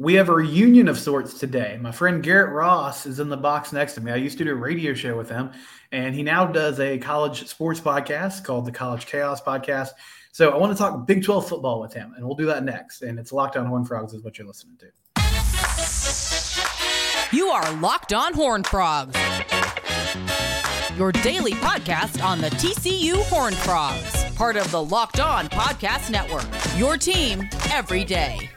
we have a reunion of sorts today. My friend Garrett Ross is in the box next to me. I used to do a radio show with him, and he now does a college sports podcast called the College Chaos Podcast. So I want to talk Big 12 football with him, and we'll do that next. And it's Locked On Horned Frogs, is what you're listening to. You are Locked On Horned Frogs, your daily podcast on the TCU Horned Frogs, part of the Locked On Podcast Network. Your team every day.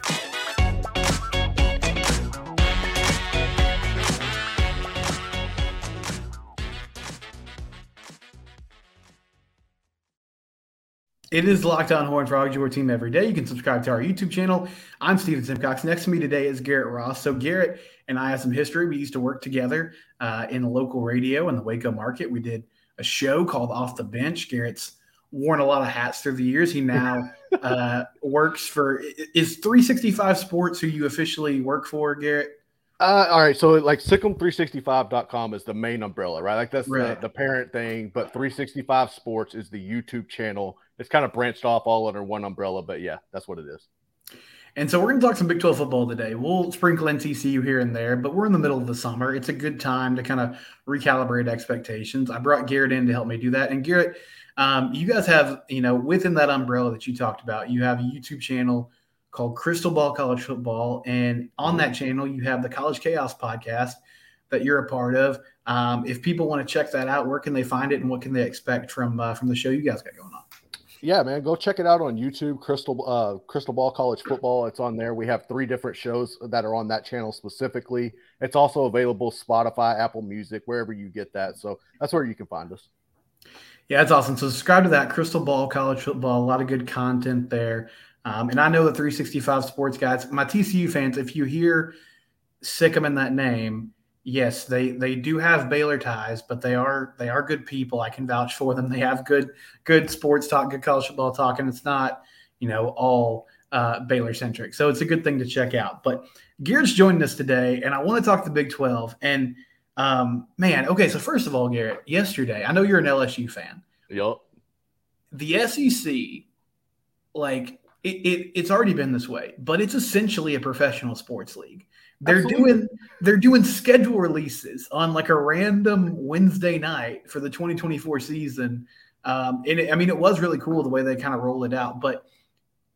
It is Locked On Horned Frogs, your team every day. You can subscribe to our YouTube channel. I'm Steven Simcox. Next to me today is Garrett Ross. So Garrett and I have some history. We used to work together uh, in the local radio in the Waco market. We did a show called Off the Bench. Garrett's worn a lot of hats through the years. He now uh, works for is 365 Sports who you officially work for, Garrett. Uh, all right, so like SicEm365.com is the main umbrella, right? Like that's right. the, the parent thing, but 365 Sports is the YouTube channel. It's kind of branched off all under one umbrella, but yeah, that's what it is. And so we're going to talk some Big 12 football today. We'll sprinkle in TCU here and there, but we're in the middle of the summer. It's a good time to kind of recalibrate expectations. I brought Garrett in to help me do that. And Garrett, um, you guys have, you know, within that umbrella that you talked about, you have a YouTube channel – called Crystal Ball College Football. And on that channel, you have the College Chaos podcast that you're a part of. Um, if people want to check that out, where can they find it and what can they expect from uh, from the show you guys got going on? Yeah, man, go check it out on YouTube. Crystal uh, Crystal Ball College Football. It's on there. We have three different shows that are on that channel specifically. It's also available Spotify, Apple Music, wherever you get that. So that's where you can find us. Yeah, that's awesome. So subscribe to that Crystal Ball College Football. A lot of good content there. Um, and I know the 365 Sports guys, my TCU fans, if you hear SicEm in that name, yes, they they do have Baylor ties, but they are they are good people. I can vouch for them. They have good good sports talk, good college football talk, and it's not you know all uh, Baylor centric. So it's a good thing to check out. But Garrett's joining us today, and I want to talk the Big 12. And um, man, okay, so first of all, Garrett, yesterday, I know you're an LSU fan. Yep. The SEC, like it, it, it's already been this way, but it's essentially a professional sports league. They're Absolutely. doing they're doing schedule releases on like a random Wednesday night for the 2024 season. Um, and it, I mean, it was really cool the way they kind of rolled it out. But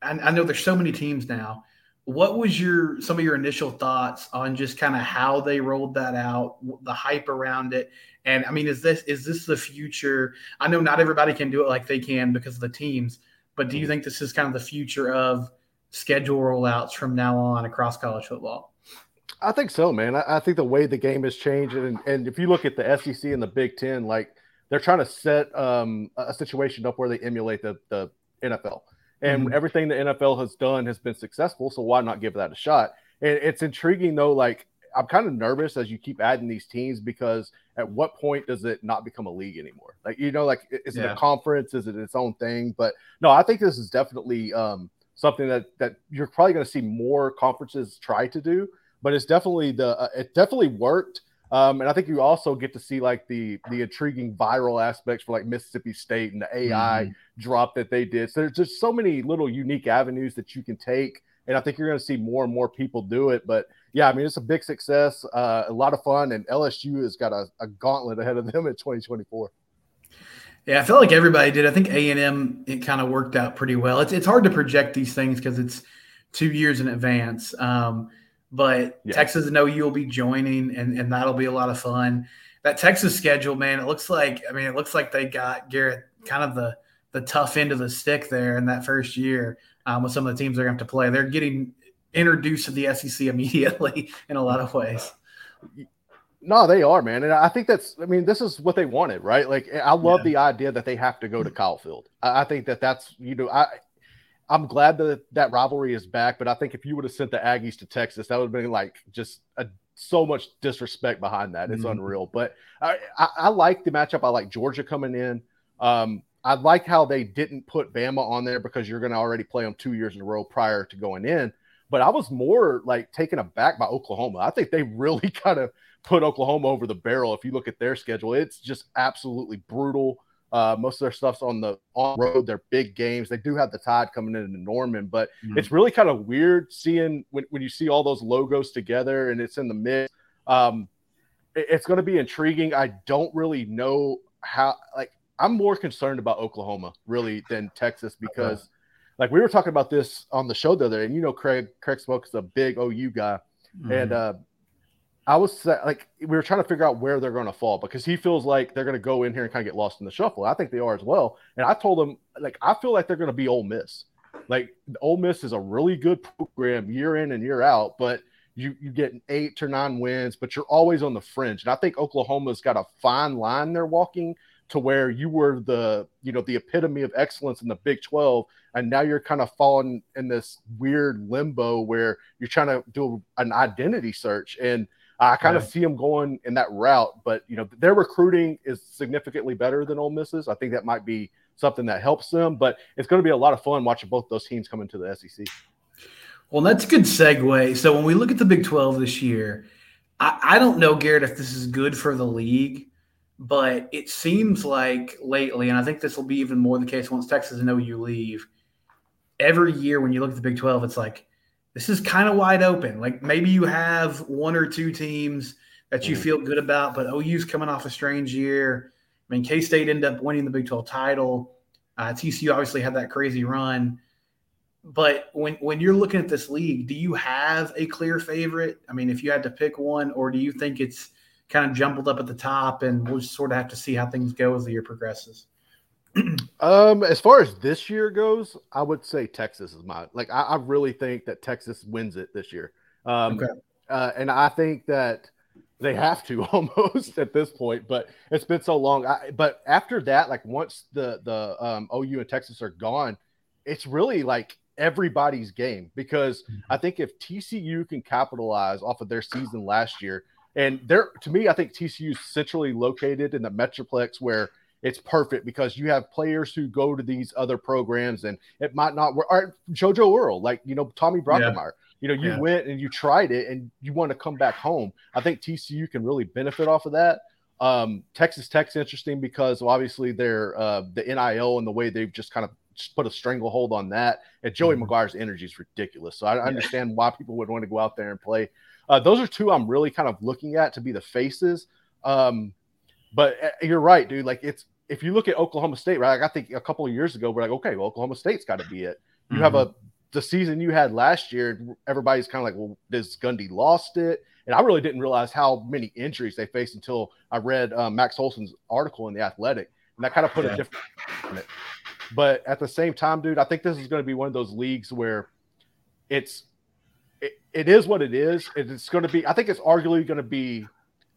I, I know there's so many teams now. What was your some of your initial thoughts on just kind of how they rolled that out, the hype around it, and I mean, is this is this the future? I know not everybody can do it like they can because of the teams, but do you think this is kind of the future of schedule rollouts from now on across college football? I think so, man. I, I think the way the game has changed, and, and if you look at the SEC and the Big Ten, like they're trying to set um, a situation up where they emulate the, the NFL. And mm-hmm. everything the NFL has done has been successful. So why not give that a shot? And it's intriguing though, like I'm kind of nervous as you keep adding these teams because at what point does it not become a league anymore? Like you know, like is yeah. it a conference? Is it its own thing? But no, I think this is definitely um, something that that you're probably going to see more conferences try to do. But it's definitely the uh, it definitely worked. Um, and I think you also get to see like the the intriguing viral aspects for like Mississippi State and the AI mm-hmm. drop that they did. So there's just so many little unique avenues that you can take, and I think you're going to see more and more people do it. But yeah, I mean, it's a big success, uh, a lot of fun, and LSU has got a, a, gauntlet ahead of them in 2024. Yeah, I feel like everybody did. I think A and M it kind of worked out pretty well. It's it's hard to project these things because it's two years in advance. Um, but yeah. Texas and OU will be joining, and and that'll be a lot of fun. That Texas schedule, man, it looks like. I mean, it looks like they got Garrett kind of the the tough end of the stick there in that first year um, with some of the teams they're going to have to play. They're getting introduced to the SEC immediately in a lot of ways. No, they are, man. And I think that's, I mean, this is what they wanted, right? Like, I love yeah. the idea that they have to go to Kyle Field. I, I think that that's, you know, I, I'm glad that that rivalry is back, but I think if you would have sent the Aggies to Texas, that would have been like just a, so much disrespect behind that. It's mm-hmm. unreal. But I, I, I, like the matchup. I like Georgia coming in. Um, I like how they didn't put Bama on there because you're going to already play them two years in a row prior to going in. But I was more like taken aback by Oklahoma. I think they really kind of put Oklahoma over the barrel. If you look at their schedule, it's just absolutely brutal. Uh, most of their stuff's on the on road. They're big games. They do have the Tide coming in into Norman, but mm-hmm. it's really kind of weird seeing when, when you see all those logos together and it's in the mix. Um, it, it's going to be intriguing. I don't really know how. Like, I'm more concerned about Oklahoma really than Texas because. Like, we were talking about this on the show the other day, and you know, Craig Craig Smoke is a big OU guy, mm-hmm. and uh, I was like, we were trying to figure out where they're going to fall because he feels like they're going to go in here and kind of get lost in the shuffle. I think they are as well. And I told him, like, I feel like they're going to be Ole Miss. Like, Ole Miss is a really good program year in and year out, but you you get eight or nine wins, but you're always on the fringe. And I think Oklahoma's got a fine line they're walking to where you were the you know the epitome of excellence in the Big 12 and now you're kind of falling in this weird limbo where you're trying to do an identity search and I kind of see them going in that route, but you know their recruiting is significantly better than Ole Miss's. I think that might be something that helps them, but it's going to be a lot of fun watching both those teams come into the SEC. Well, that's a good segue. So when we look at the Big 12 this year, I, I don't know, Garrett, if this is good for the league, but it seems like lately, and I think this will be even more the case once Texas and OU leave. Every year when you look at the Big 12, it's like this is kind of wide open. Like maybe you have one or two teams that you mm. feel good about, but OU's coming off a strange year. I mean, K State ended up winning the Big 12 title. Uh, TCU obviously had that crazy run. But when when you're looking at this league, do you have a clear favorite? I mean, if you had to pick one, or do you think it's kind of jumbled up at the top, and we'll just sort of have to see how things go as the year progresses? um, as far as this year goes, I would say Texas is my like. I, I really think that Texas wins it this year. Um, okay. uh, and I think that they have to almost at this point, but it's been so long. I, but after that, like once the the um, OU and Texas are gone, it's really like everybody's game because mm-hmm. I think if TCU can capitalize off of their season last year, and they're to me, I think TCU is centrally located in the Metroplex where it's perfect because you have players who go to these other programs and it might not work. Or JoJo Earle, like you know, Tommy Brockermyer. Yeah. You know, you yeah. went and you tried it and you want to come back home. I think TCU can really benefit off of that. Um, Texas Tech's interesting because obviously they're uh, the NIL and the way they've just kind of put a stranglehold on that. And Joey mm-hmm. McGuire's energy is ridiculous. So I yeah. understand why people would want to go out there and play. Uh, those are two I'm really kind of looking at to be the faces. Um, but uh, you're right, dude. Like it's if you look at Oklahoma State, right? Like I think a couple of years ago, we're like, okay, well, Oklahoma State's got to be it. You mm-hmm. have a the season you had last year. Everybody's kind of like, well, does Gundy lost it? And I really didn't realize how many injuries they faced until I read um, Max Olson's article in the Athletic, and that kind of put yeah. a different. But at the same time, dude, I think this is going to be one of those leagues where it's it, it is what it is. It's going to be. I think it's arguably going to be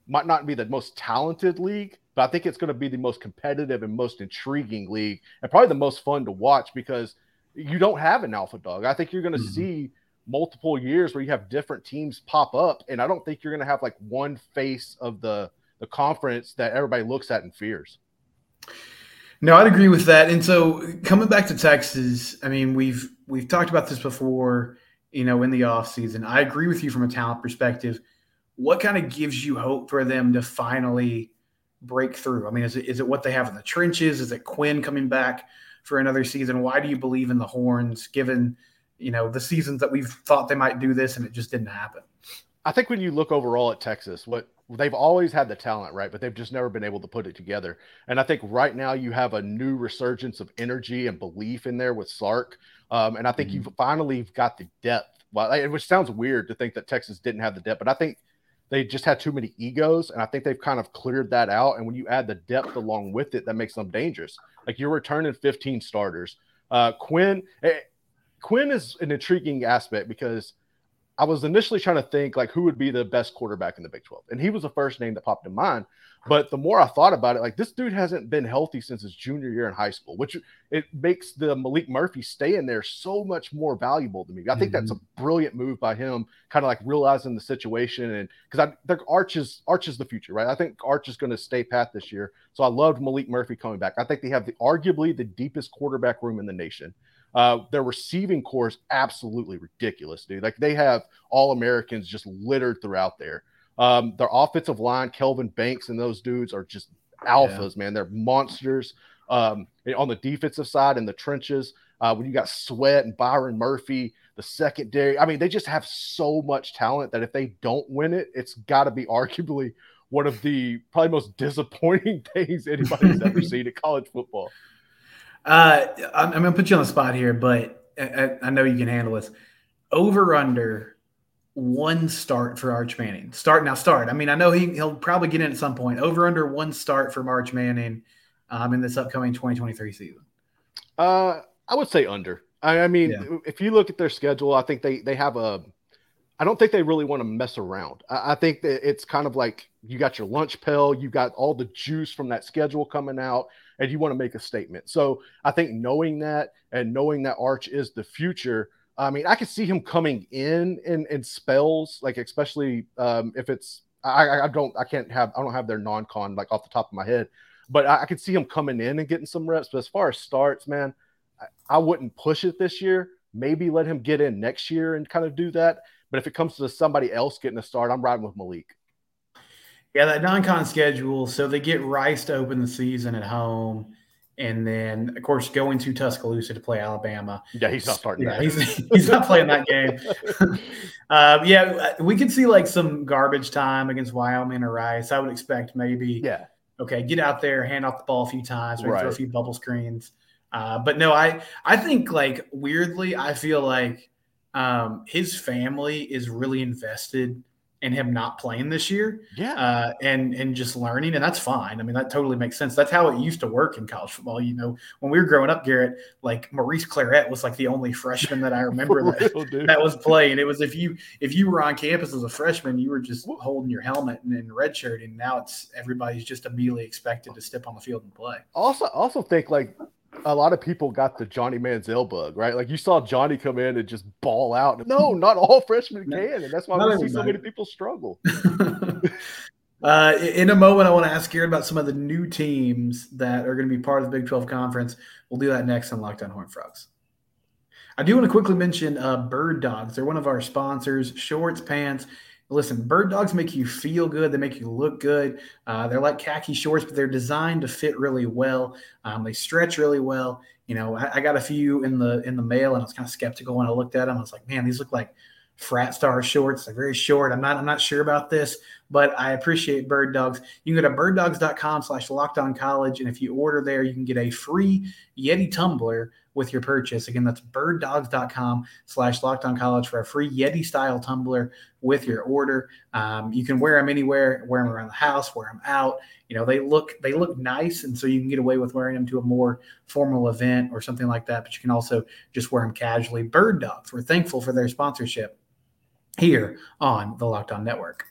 might not be the most talented league, but I think it's going to be the most competitive and most intriguing league, and probably the most fun to watch because you don't have an alpha dog. I think you're going to mm-hmm. see multiple years where you have different teams pop up, and I don't think you're going to have like one face of the the conference that everybody looks at and fears. No, I'd agree with that. And so coming back to Texas, I mean, we've we've talked about this before, you know, in the offseason. I agree with you from a talent perspective. What kind of gives you hope for them to finally break through? I mean, is it is it what they have in the trenches? Is it Quinn coming back for another season? Why do you believe in the horns given, you know, the seasons that we've thought they might do this and it just didn't happen? I think when you look overall at Texas, what they've always had the talent, right? But they've just never been able to put it together. And I think right now you have a new resurgence of energy and belief in there with Sark. Um, and I think mm-hmm. you've finally got the depth. Well, which sounds weird to think that Texas didn't have the depth, but I think they just had too many egos, and I think they've kind of cleared that out. And when you add the depth along with it, that makes them dangerous. Like you're returning 15 starters. Uh, Quinn, eh, Quinn is an intriguing aspect because I was initially trying to think like who would be the best quarterback in the Big 12. And he was the first name that popped in mind. But the more I thought about it, like this dude hasn't been healthy since his junior year in high school, which it makes the Maalik Murphy stay in there so much more valuable to me. I think mm-hmm. that's a brilliant move by him, kind of like realizing the situation and because I think Arch is Arch is the future, right? I think Arch is going to stay pat this year. So I loved Maalik Murphy coming back. I think they have the arguably the deepest quarterback room in the nation. Uh, their receiving corps is absolutely ridiculous, dude. Like they have all Americans just littered throughout there. Um, their offensive line, Kelvin Banks, and those dudes are just alphas, yeah. man. They're monsters. Um, on the defensive side in the trenches, uh, when you got Sweat and Byron Murphy, the secondary, I mean, they just have so much talent that if they don't win it, it's got to be arguably one of the probably most disappointing things anybody's ever seen in college football. Uh, I'm, I'm to put you on the spot here, but I, I know you can handle this. Over under one start for Arch Manning. Start now. Start. I mean, I know he he'll probably get in at some point. Over under one start for Arch Manning um, in this upcoming 2023 season. Uh, I would say under. I, I mean, yeah. if you look at their schedule, I think they they have a. I don't think they really want to mess around. I, I think that it's kind of like you got your lunch pill, you got all the juice from that schedule coming out, and you want to make a statement. So I think knowing that and knowing that Arch is the future I mean, I could see him coming in in, in spells, like especially um, if it's I, I don't I can't have I don't have their non-con like off the top of my head, but I, I could see him coming in and getting some reps. But as far as starts, man, I, I wouldn't push it this year. Maybe let him get in next year and kind of do that. But if it comes to somebody else getting a start, I'm riding with Maalik. Yeah, that non-con schedule. So they get Rice to open the season at home and then of course going to Tuscaloosa to play Alabama. Yeah, he's not starting. Yeah, he's, he's not playing that game. uh, yeah, we could see like some garbage time against Wyoming or Rice. I would expect maybe. Yeah. Okay, get out there, hand off the ball a few times, maybe right. throw a few bubble screens. Uh, but no, I I think like weirdly, I feel like um, his family is really invested and him not playing this year. Yeah. Uh, and and just learning, and that's fine. I mean, that totally makes sense. That's how it used to work in college football. You know, when we were growing up, Garrett, like Maurice Clarett was like the only freshman that I remember that, real, that was playing. It was if you if you were on campus as a freshman, you were just holding your helmet and, red shirt. and. Now it's everybody's just immediately expected to step on the field and play. Also, also think like a lot of people got the Johnny Manziel bug, right? Like you saw Johnny come in and just ball out. No, not all freshmen can, and that's why we see so many people struggle. uh, in a moment, I want to ask Aaron about some of the new teams that are going to be part of the Big 12 Conference. We'll do that next on Locked On Horned Frogs. I do want to quickly mention uh, Bird Dogs. They're one of our sponsors. Shorts, pants, Listen, bird dogs make you feel good. They make you look good. Uh, they're like khaki shorts, but they're designed to fit really well. Um, they stretch really well. You know, I, I, got a few in the in the mail, and I was kind of skeptical when I looked at them. I was like, man, these look like frat star shorts. They're very short. I'm not I'm not sure about this, but I appreciate Bird Dogs. You can go to birddogs.com slash locked on college, and if you order there, you can get a free Yeti tumbler with your purchase. Again, that's birddogs.com slash locked on college for a free Yeti style tumbler with your order. Um, you can wear them anywhere, wear them around the house, wear them out. You know, they look, they look nice. And so you can get away with wearing them to a more formal event or something like that. But you can also just wear them casually. Bird Dogs, we're thankful for their sponsorship here on the Locked On Network.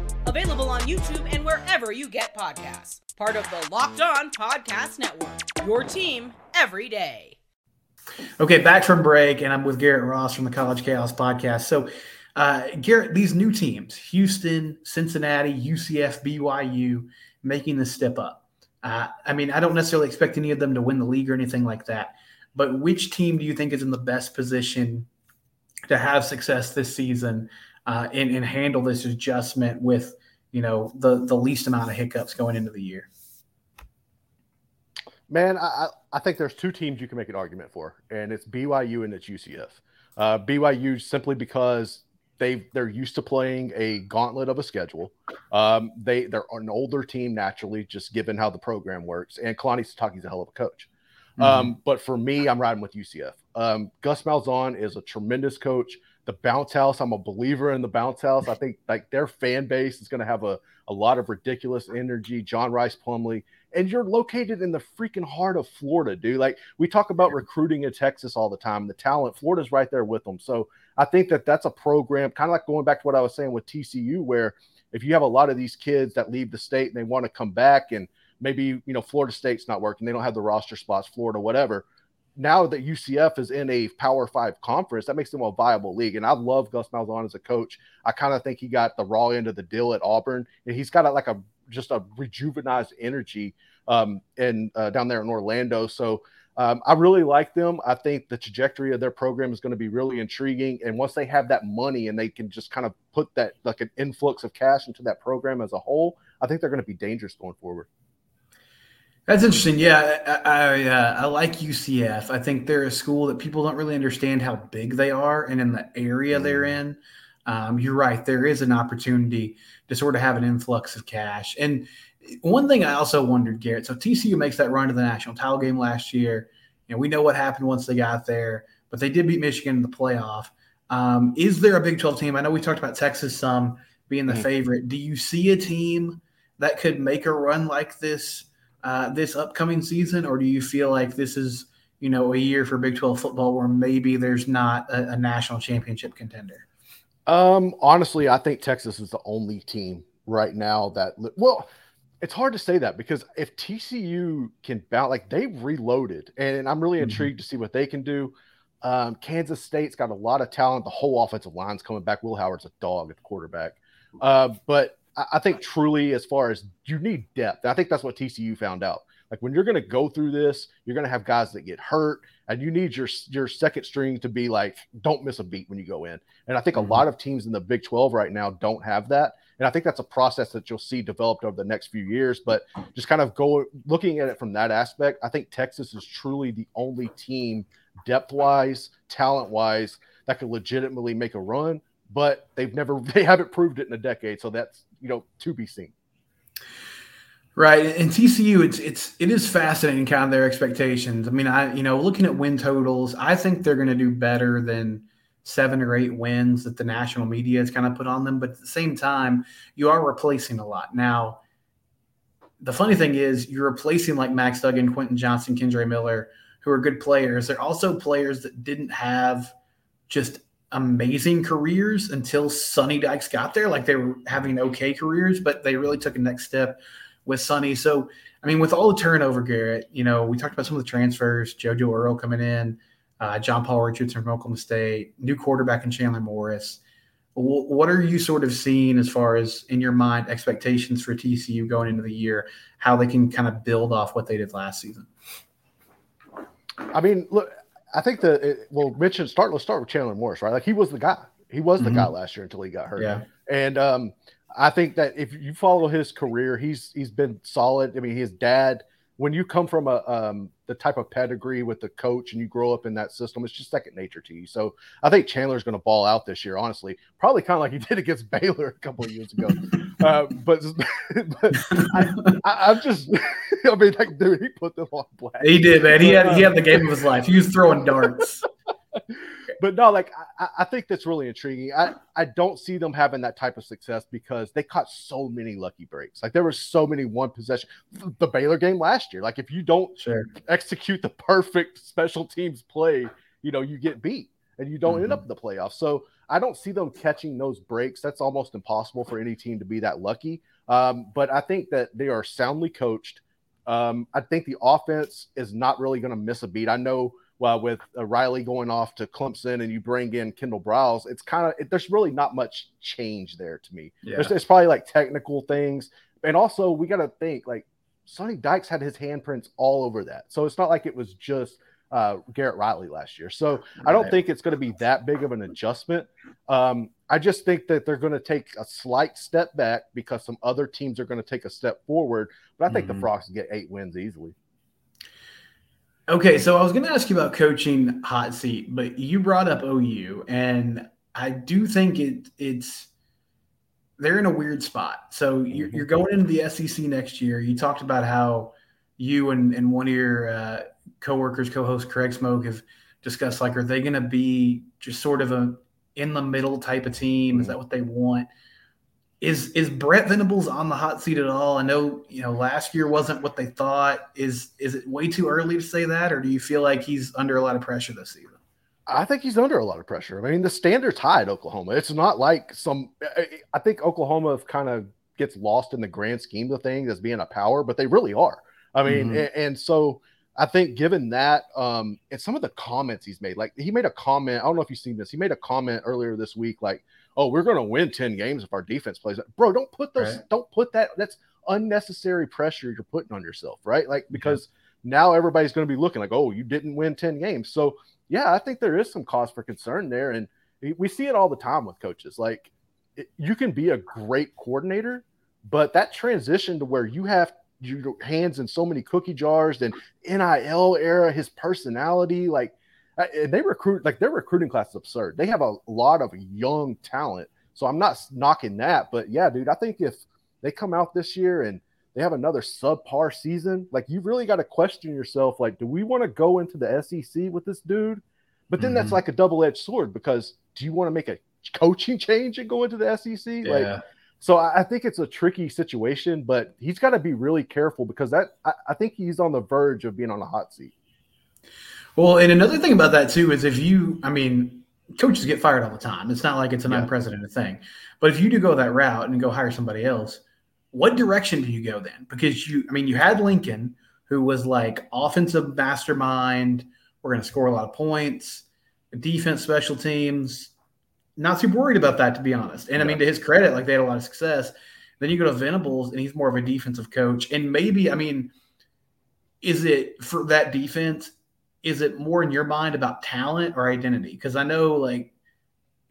Available on YouTube and wherever you get podcasts. Part of the Locked On Podcast Network. Your team every day. Okay, back from break, and I'm with Garrett Ross from the College Chaos Podcast. So, uh, Garrett, these new teams, Houston, Cincinnati, UCF, BYU, making the step up. Uh, I mean, I don't necessarily expect any of them to win the league or anything like that, but which team do you think is in the best position to have success this season uh, and, and handle this adjustment with you know the the least amount of hiccups going into the year? Man, I, I think there's two teams you can make an argument for, and it's BYU and it's UCF. Uh, BYU simply because they they're used to playing a gauntlet of a schedule. Um, they they're an older team naturally, just given how the program works. And Kalani Sitake's a hell of a coach. Mm-hmm. Um, but for me, I'm riding with UCF. Um, Gus Malzahn is a tremendous coach the bounce house. I'm a believer in the bounce house. I think like their fan base is going to have a, a lot of ridiculous energy. John Rhys Plumlee, and you're located in the freaking heart of Florida, dude. Like we talk about recruiting in Texas all the time. The talent, Florida's right there with them. So I think that that's a program, kind of like going back to what I was saying with TCU, where if you have a lot of these kids that leave the state and they want to come back and maybe you know Florida State's not working, they don't have the roster spots, Florida, whatever. Now that UCF is in a Power Five conference, that makes them a viable league. And I love Gus Malzahn as a coach. I kind of think he got the raw end of the deal at Auburn, and he's got a, like a just a rejuvenized energy um, and uh, down there in Orlando. So um, I really like them. I think the trajectory of their program is going to be really intriguing. And once they have that money and they can just kind of put that like an influx of cash into that program as a whole, I think they're going to be dangerous going forward. That's interesting. Yeah, I I, uh, I, like UCF. I think they're a school that people don't really understand how big they are, and in the area mm. they're in, um, you're right. There is an opportunity to sort of have an influx of cash. And one thing I also wondered, Garrett. So TCU makes that run to the national title game last year. and we know what happened once they got there, but they did beat Michigan in the playoff. Um, is there a Big 12 team? I know we talked about Texas some being the mm. favorite. Do you see a team that could make a run like this uh, this upcoming season, or do you feel like this is you know a year for Big 12 football where maybe there's not a, a national championship contender? Um, honestly, I think Texas is the only team right now that well it's hard to say that because if TCU can bounce, like they've reloaded, and I'm really mm-hmm. intrigued to see what they can do. Um, Kansas State's got a lot of talent. The whole offensive line's coming back. Will Howard's a dog at quarterback. Uh, but I, think truly, as far as you need depth, I think that's what TCU found out. Like when you're going to go through this, you're going to have guys that get hurt, and you need your your second string to be like, don't miss a beat when you go in. And I think mm-hmm. a lot of teams in the Big 12 right now don't have that. And I think that's a process that you'll see developed over the next few years. But just kind of go looking at it from that aspect, I think Texas is truly the only team, depth wise, talent wise, that could legitimately make a run. But they've never, they haven't proved it in a decade. So that's, you know, to be seen. Right, and TCU, it's it's it is fascinating, kind of their expectations. I mean, I you know, looking at win totals, I think they're going to do better than seven or eight wins that the national media has kind of put on them. But at the same time, you are replacing a lot. Now, the funny thing is, you're replacing like Max Duggan, Quentin Johnston, Kendre Miller, who are good players. They're also players that didn't have just amazing careers until Sonny Dykes got there. Like they were having okay careers, but they really took a next step with Sonny. So, I mean, with all the turnover, Garrett, you know, we talked about some of the transfers, JoJo Earle coming in uh, John Paul Richardson from Oklahoma State, new quarterback in Chandler Morris. W- what are you sort of seeing as far as in your mind expectations for TCU going into the year, how they can kind of build off what they did last season? I mean, look, I think the well, mention start. Let's start with Chandler Morris, right? Like he was the guy. He was the mm-hmm. guy last year until he got hurt. Yeah. And um, I think that if you follow his career, he's he's been solid. I mean, his dad when you come from a um, the type of pedigree with the coach and you grow up in that system, it's just second nature to you. So I think Chandler's going to ball out this year. Honestly, probably kind of like he did against Baylor a couple of years ago. uh, but, but I, am just, I mean, like, dude, he put them on blast. He did, man. He had he had the game of his life. He was throwing darts but no, like I, I, think that's really intriguing. I, I don't see them having that type of success because they caught so many lucky breaks. Like there were so many one possession. The Baylor game last year. Like if you don't sure. execute the perfect special teams play, you know you get beat and you don't mm-hmm. end up in the playoffs. So I don't see them catching those breaks. That's almost impossible for any team to be that lucky. Um, but I think that they are soundly coached. Um, I think the offense is not really going to miss a beat. I know well, with uh, Riley going off to Clemson and you bring in Kendal Briles, it's kind of it, there's really not much change there to me. Yeah. There's, there's probably like technical things, and also we got to think like Sonny Dykes had his handprints all over that, so it's not like it was just uh, Garrett Riley last year. So right. I don't think it's going to be that big of an adjustment. Um, I just think that they're going to take a slight step back because some other teams are going to take a step forward. But I think mm-hmm. the Frogs get eight wins easily. Okay, so I was going to ask you about coaching hot seat, but you brought up OU, and I do think it it's they're in a weird spot. So you're, you're mm-hmm. going into the SEC next year. You talked about how you and, and one of your uh, coworkers, co-host Craig Smoke, have discussed like, are they going to be just sort of a in the middle type of team? Is mm-hmm. that what they want? Is is Brent Venables on the hot seat at all? I know you know last year wasn't what they thought. Is is it way too early to say that, or do you feel like he's under a lot of pressure this season? I think he's under a lot of pressure. I mean, the standard's high at Oklahoma. It's not like some. I think Oklahoma kind of gets lost in the grand scheme of things as being a power, but they really are. I mean, mm-hmm. and, and, so I think given that, um, and some of the comments he's made, like he made a comment. I don't know if you've seen this. He made a comment earlier this week, like, "Oh, we're going to win ten games if our defense plays." Bro, don't put those. Right. Don't put that. That's unnecessary pressure you're putting on yourself, right? Like because now everybody's going to be looking like, "Oh, you didn't win ten games." So yeah, I think there is some cause for concern there, and we see it all the time with coaches. Like it, you can be a great coordinator, but that transition to where you have your hands in so many cookie jars and NIL era, his personality, like they recruit like their recruiting class is absurd. They have a lot of young talent. So I'm not knocking that, but yeah, dude, I think if they come out this year and they have another subpar season, like you really got to question yourself like do we want to go into the SEC with this dude? But then mm-hmm. that's like a double-edged sword because do you want to make a coaching change and go into the SEC? Yeah. Like so I think it's a tricky situation, but he's got to be really careful because that I, I, think he's on the verge of being on a hot seat. Well, and another thing about that too is if you, I mean, coaches get fired all the time. It's not like it's an yeah. unprecedented thing. But if you do go that route and go hire somebody else, what direction do you go then? Because you, I mean, you had Lincoln, who was like offensive mastermind. We're going to score a lot of points, defense, special teams not super worried about that, to be honest. And yeah. I mean, to his credit, like they had a lot of success. Then you go to Venables, and he's more of a defensive coach. And maybe, I mean, is it for that defense? Is it more in your mind about talent or identity? Because I know, like,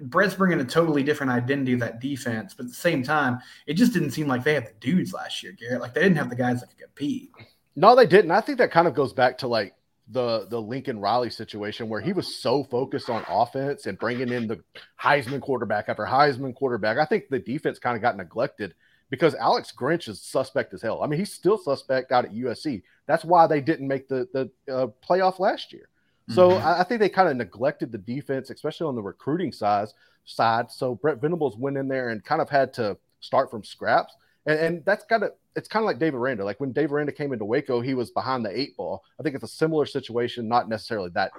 Brett's bringing a totally different identity to that defense, but at the same time, it just didn't seem like they had the dudes last year, Garrett. Like they didn't have the guys that could compete. No, they didn't. I think that kind of goes back to like the the Lincoln Riley situation where he was so focused on offense and bringing in the Heisman quarterback after Heisman quarterback. I think the defense kind of got neglected because Alex Grinch is suspect as hell. I mean, he's still suspect out at USC. That's why they didn't make the the uh, playoff last year. So mm-hmm. I, I, think they kind of neglected the defense, especially on the recruiting side. Side. So Brett Venables went in there and kind of had to start from scraps, and, and that's got to it's kind of like Dave Aranda. Like when Dave Aranda came into Waco, he was behind the eight ball. I think it's a similar situation, not necessarily that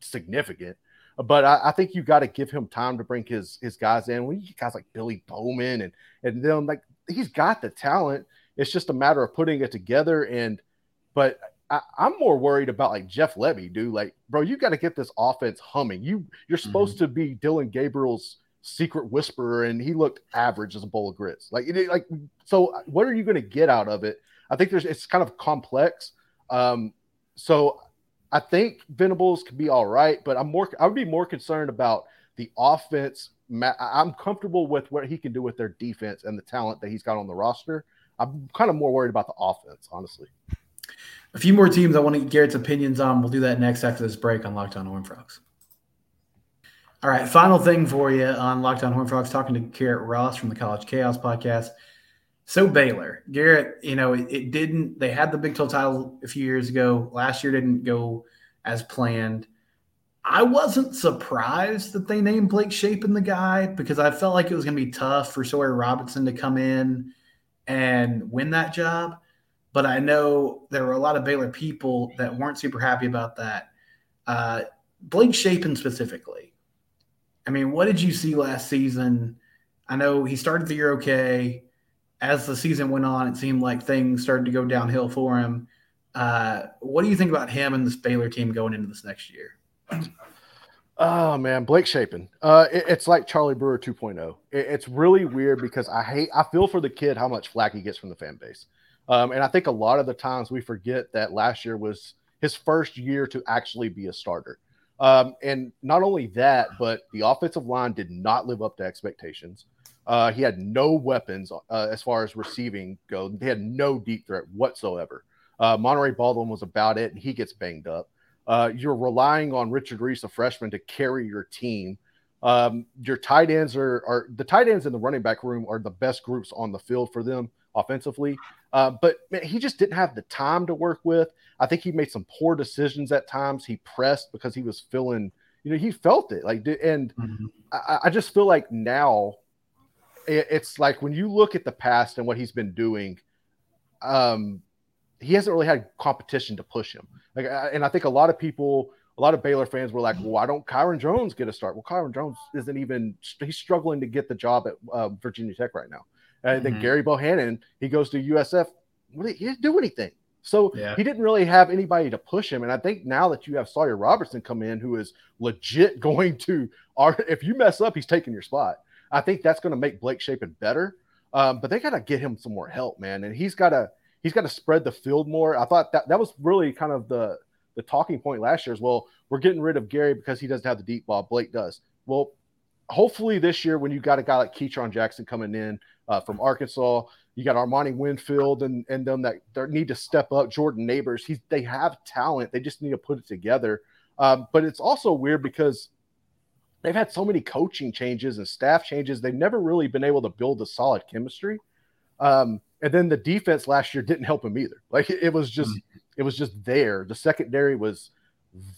significant, but I, I think you got to give him time to bring his his guys in. When you get guys like Billy Bowman and and then like he's got the talent. It's just a matter of putting it together. And but I, am more worried about like Jeff Lebby, dude. Like, bro, you got to get this offense humming. You you're supposed mm-hmm. to be Dillon Gabriel's secret whisperer and he looked average as a bowl of grits. Like it, like so what are you going to get out of it? I think there's it's kind of complex. Um so I think Venables could be all right, but I'm more I would be more concerned about the offense. I'm comfortable with what he can do with their defense and the talent that he's got on the roster. I'm kind of more worried about the offense, honestly. A few more teams I want to get Garrett's opinions on. We'll do that next after this break on Locked On Horned Frogs. All right, final thing for you on Locked On Horned Frogs, talking to Garrett Ross from the College Chaos podcast. So Baylor, Garrett, you know, it, it, didn't. They had the Big 12 title a few years ago. Last year didn't go as planned. I wasn't surprised that they named Blake Shapen the guy because I felt like it was going to be tough for Sawyer Robertson to come in and win that job. But I know there were a lot of Baylor people that weren't super happy about that. Uh, Blake Shapen specifically I mean, what did you see last season? I know he started the year okay. As the season went on, it seemed like things started to go downhill for him. Uh, what do you think about him and this Baylor team going into this next year? Oh man, Blake Shapen. Uh, it, it's like Charlie Brewer 2.0. It, it's really weird because I hate. I feel for the kid how much flack he gets from the fan base, um, and I think a lot of the times we forget that last year was his first year to actually be a starter. Um, and not only that, but the offensive line did not live up to expectations. Uh, he had no weapons uh, as far as receiving go. They had no deep threat whatsoever. Uh, Monaray Baldwin was about it, and he gets banged up. Uh, you're relying on Richard Reese, a freshman, to carry your team. Um, your tight ends are, are the tight ends in the running back room are the best groups on the field for them offensively. Uh, but man, he just didn't have the time to work with. I think he made some poor decisions at times. He pressed because he was feeling, you know, he felt it. Like, and mm-hmm. I, I, just feel like now it, it's like when you look at the past and what he's been doing, um, he hasn't really had competition to push him. Like, and I think a lot of people, a lot of Baylor fans were like, why don't Kyron Drones get a start? Well, Kyron Drones isn't even, he's struggling to get the job at uh, Virginia Tech right now. And mm-hmm. then Gerry Bohanon, he goes to USF. What he didn't do anything. So yeah. he didn't really have anybody to push him. And I think now that you have Sawyer Robertson come in, who is legit going to, if you mess up, he's taking your spot. I think that's going to make Blake Shapen better. Um, but they got to get him some more help, man. And he's got to he's got to spread the field more. I thought that that was really kind of the the talking point last year. As well, we're getting rid of Gary because he doesn't have the deep ball. Blake does. Well, hopefully this year when you got a guy like Ketron Jackson coming in uh, from Arkansas, you got Armani Winfield and and them that need to step up. Jordan Nabors, he's they have talent. They just need to put it together. Um, but it's also weird because they've had so many coaching changes and staff changes. They've never really been able to build a solid chemistry. Um, and then the defense last year didn't help him either. Like it, was just mm-hmm. it was just there. The secondary was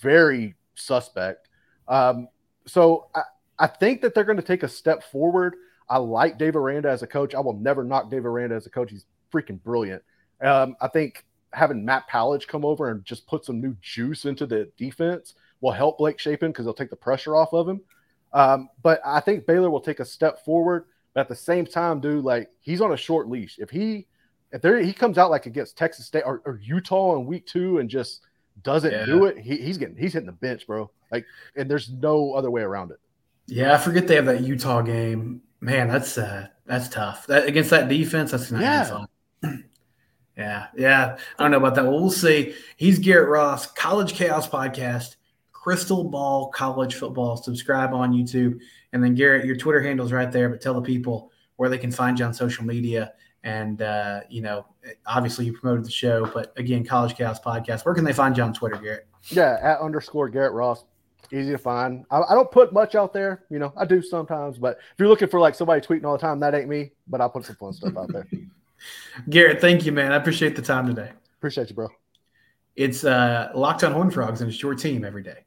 very suspect. Um, so I, I think that they're going to take a step forward. I like Dave Aranda as a coach. I will never knock Dave Aranda as a coach. He's freaking brilliant. Um, I think having Matt Powledge come over and just put some new juice into the defense will help Blake Shapen because they'll take the pressure off of him. Um, but I think Baylor will take a step forward. But at the same time, dude, like he's on a short leash. If he if there he comes out like against Texas State or, or Utah in week two and just doesn't yeah. do it, he, he's getting he's hitting the bench, bro. Like, and there's no other way around it. Yeah, I forget they have that Utah game. Man, that's uh that's tough. That against that defense, that's not yeah. fun. yeah, yeah. I don't know about that. Well, we'll see. He's Garrett Ross, College Chaos Podcast, Crystal Ball College Football. Subscribe on YouTube. And then Garrett, your Twitter handle's right there, but tell the people where they can find you on social media. And uh, you know, obviously you promoted the show, but again, College Chaos Podcast. Where can they find you on Twitter, Garrett? Yeah, at underscore Garrett Ross. Easy to find. I, I, don't put much out there, you know. I do sometimes, but if you're looking for like somebody tweeting all the time, that ain't me. But I'll put some fun stuff out there. Garrett, thank you, man. I appreciate the time today. Appreciate you, bro. It's uh, Locked on Horned Frogs, and it's your team every day.